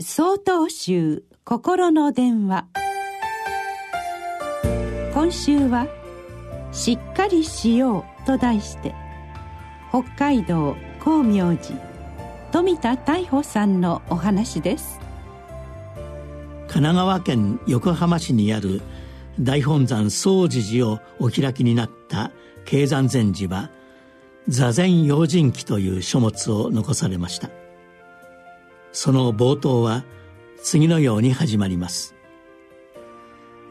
総統集心の電話。今週は「しっかりしよう」と題して北海道光明寺富田大保さんのお話です。神奈川県横浜市にある大本山総持寺をお開きになった経山禅師は座禅用心記という書物を残されました。その冒頭は次のように始まります。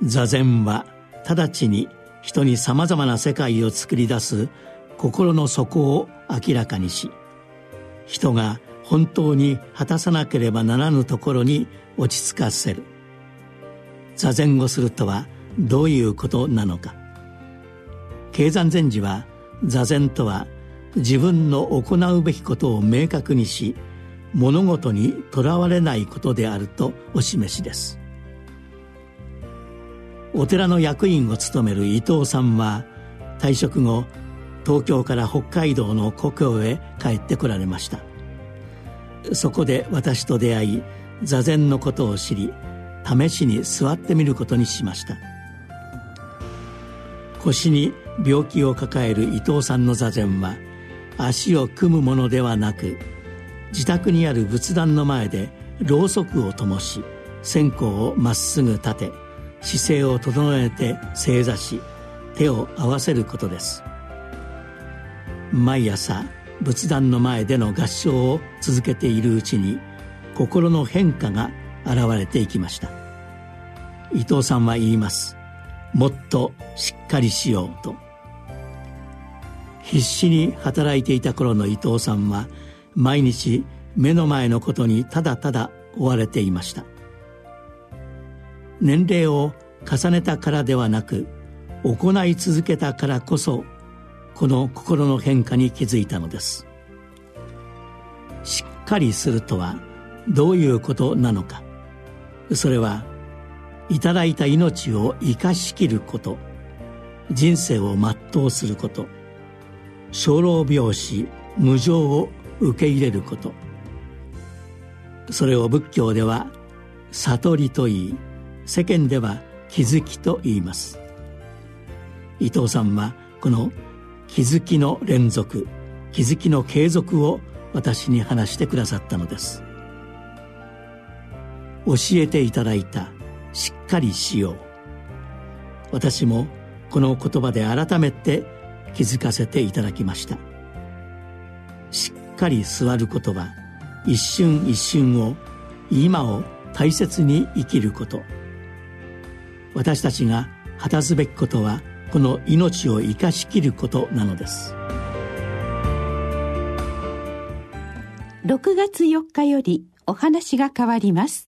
座禅は直ちに人にさまざまな世界を作り出す心の底を明らかにし人が本当に果たさなければならぬところに落ち着かせる。座禅をするとはどういうことなのか。経山禅師は座禅とは自分の行うべきことを明確にし物事にとらわれないことであるとお示しです。お寺の役員を務める伊藤さんは退職後東京から北海道の故郷へ帰ってこられました。そこで私と出会い座禅のことを知り試しに座ってみることにしました。腰に病気を抱える伊藤さんの座禅は足を組むものではなく自宅にある仏壇の前でろうそくを灯し線香をまっすぐ立て姿勢を整えて正座し手を合わせることです。毎朝仏壇の前での合唱を続けているうちに心の変化が現れていきました。伊藤さんは言います。もっとしっかりしようと。必死に働いていた頃の伊藤さんは毎日目の前のことにただただ追われていました。年齢を重ねたからではなく行い続けたからこそこの心の変化に気づいたのです。しっかりするとはどういうことなのか。それはいただいた命を生かしきること。人生を全うすること。生老病死無常を受け入れること。それを仏教では悟りといい世間では気づきと言います。伊藤さんはこの気づきの連続気づきの継続を私に話してくださったのです。教えていただいたしっかりしよう。私もこの言葉で改めて気づかせていただきました。しっかり座ることは一瞬一瞬を今を大切に生きること。私たちが果たすべきことはこの命を生かしきることなのです。6月4日よりお話が変わります。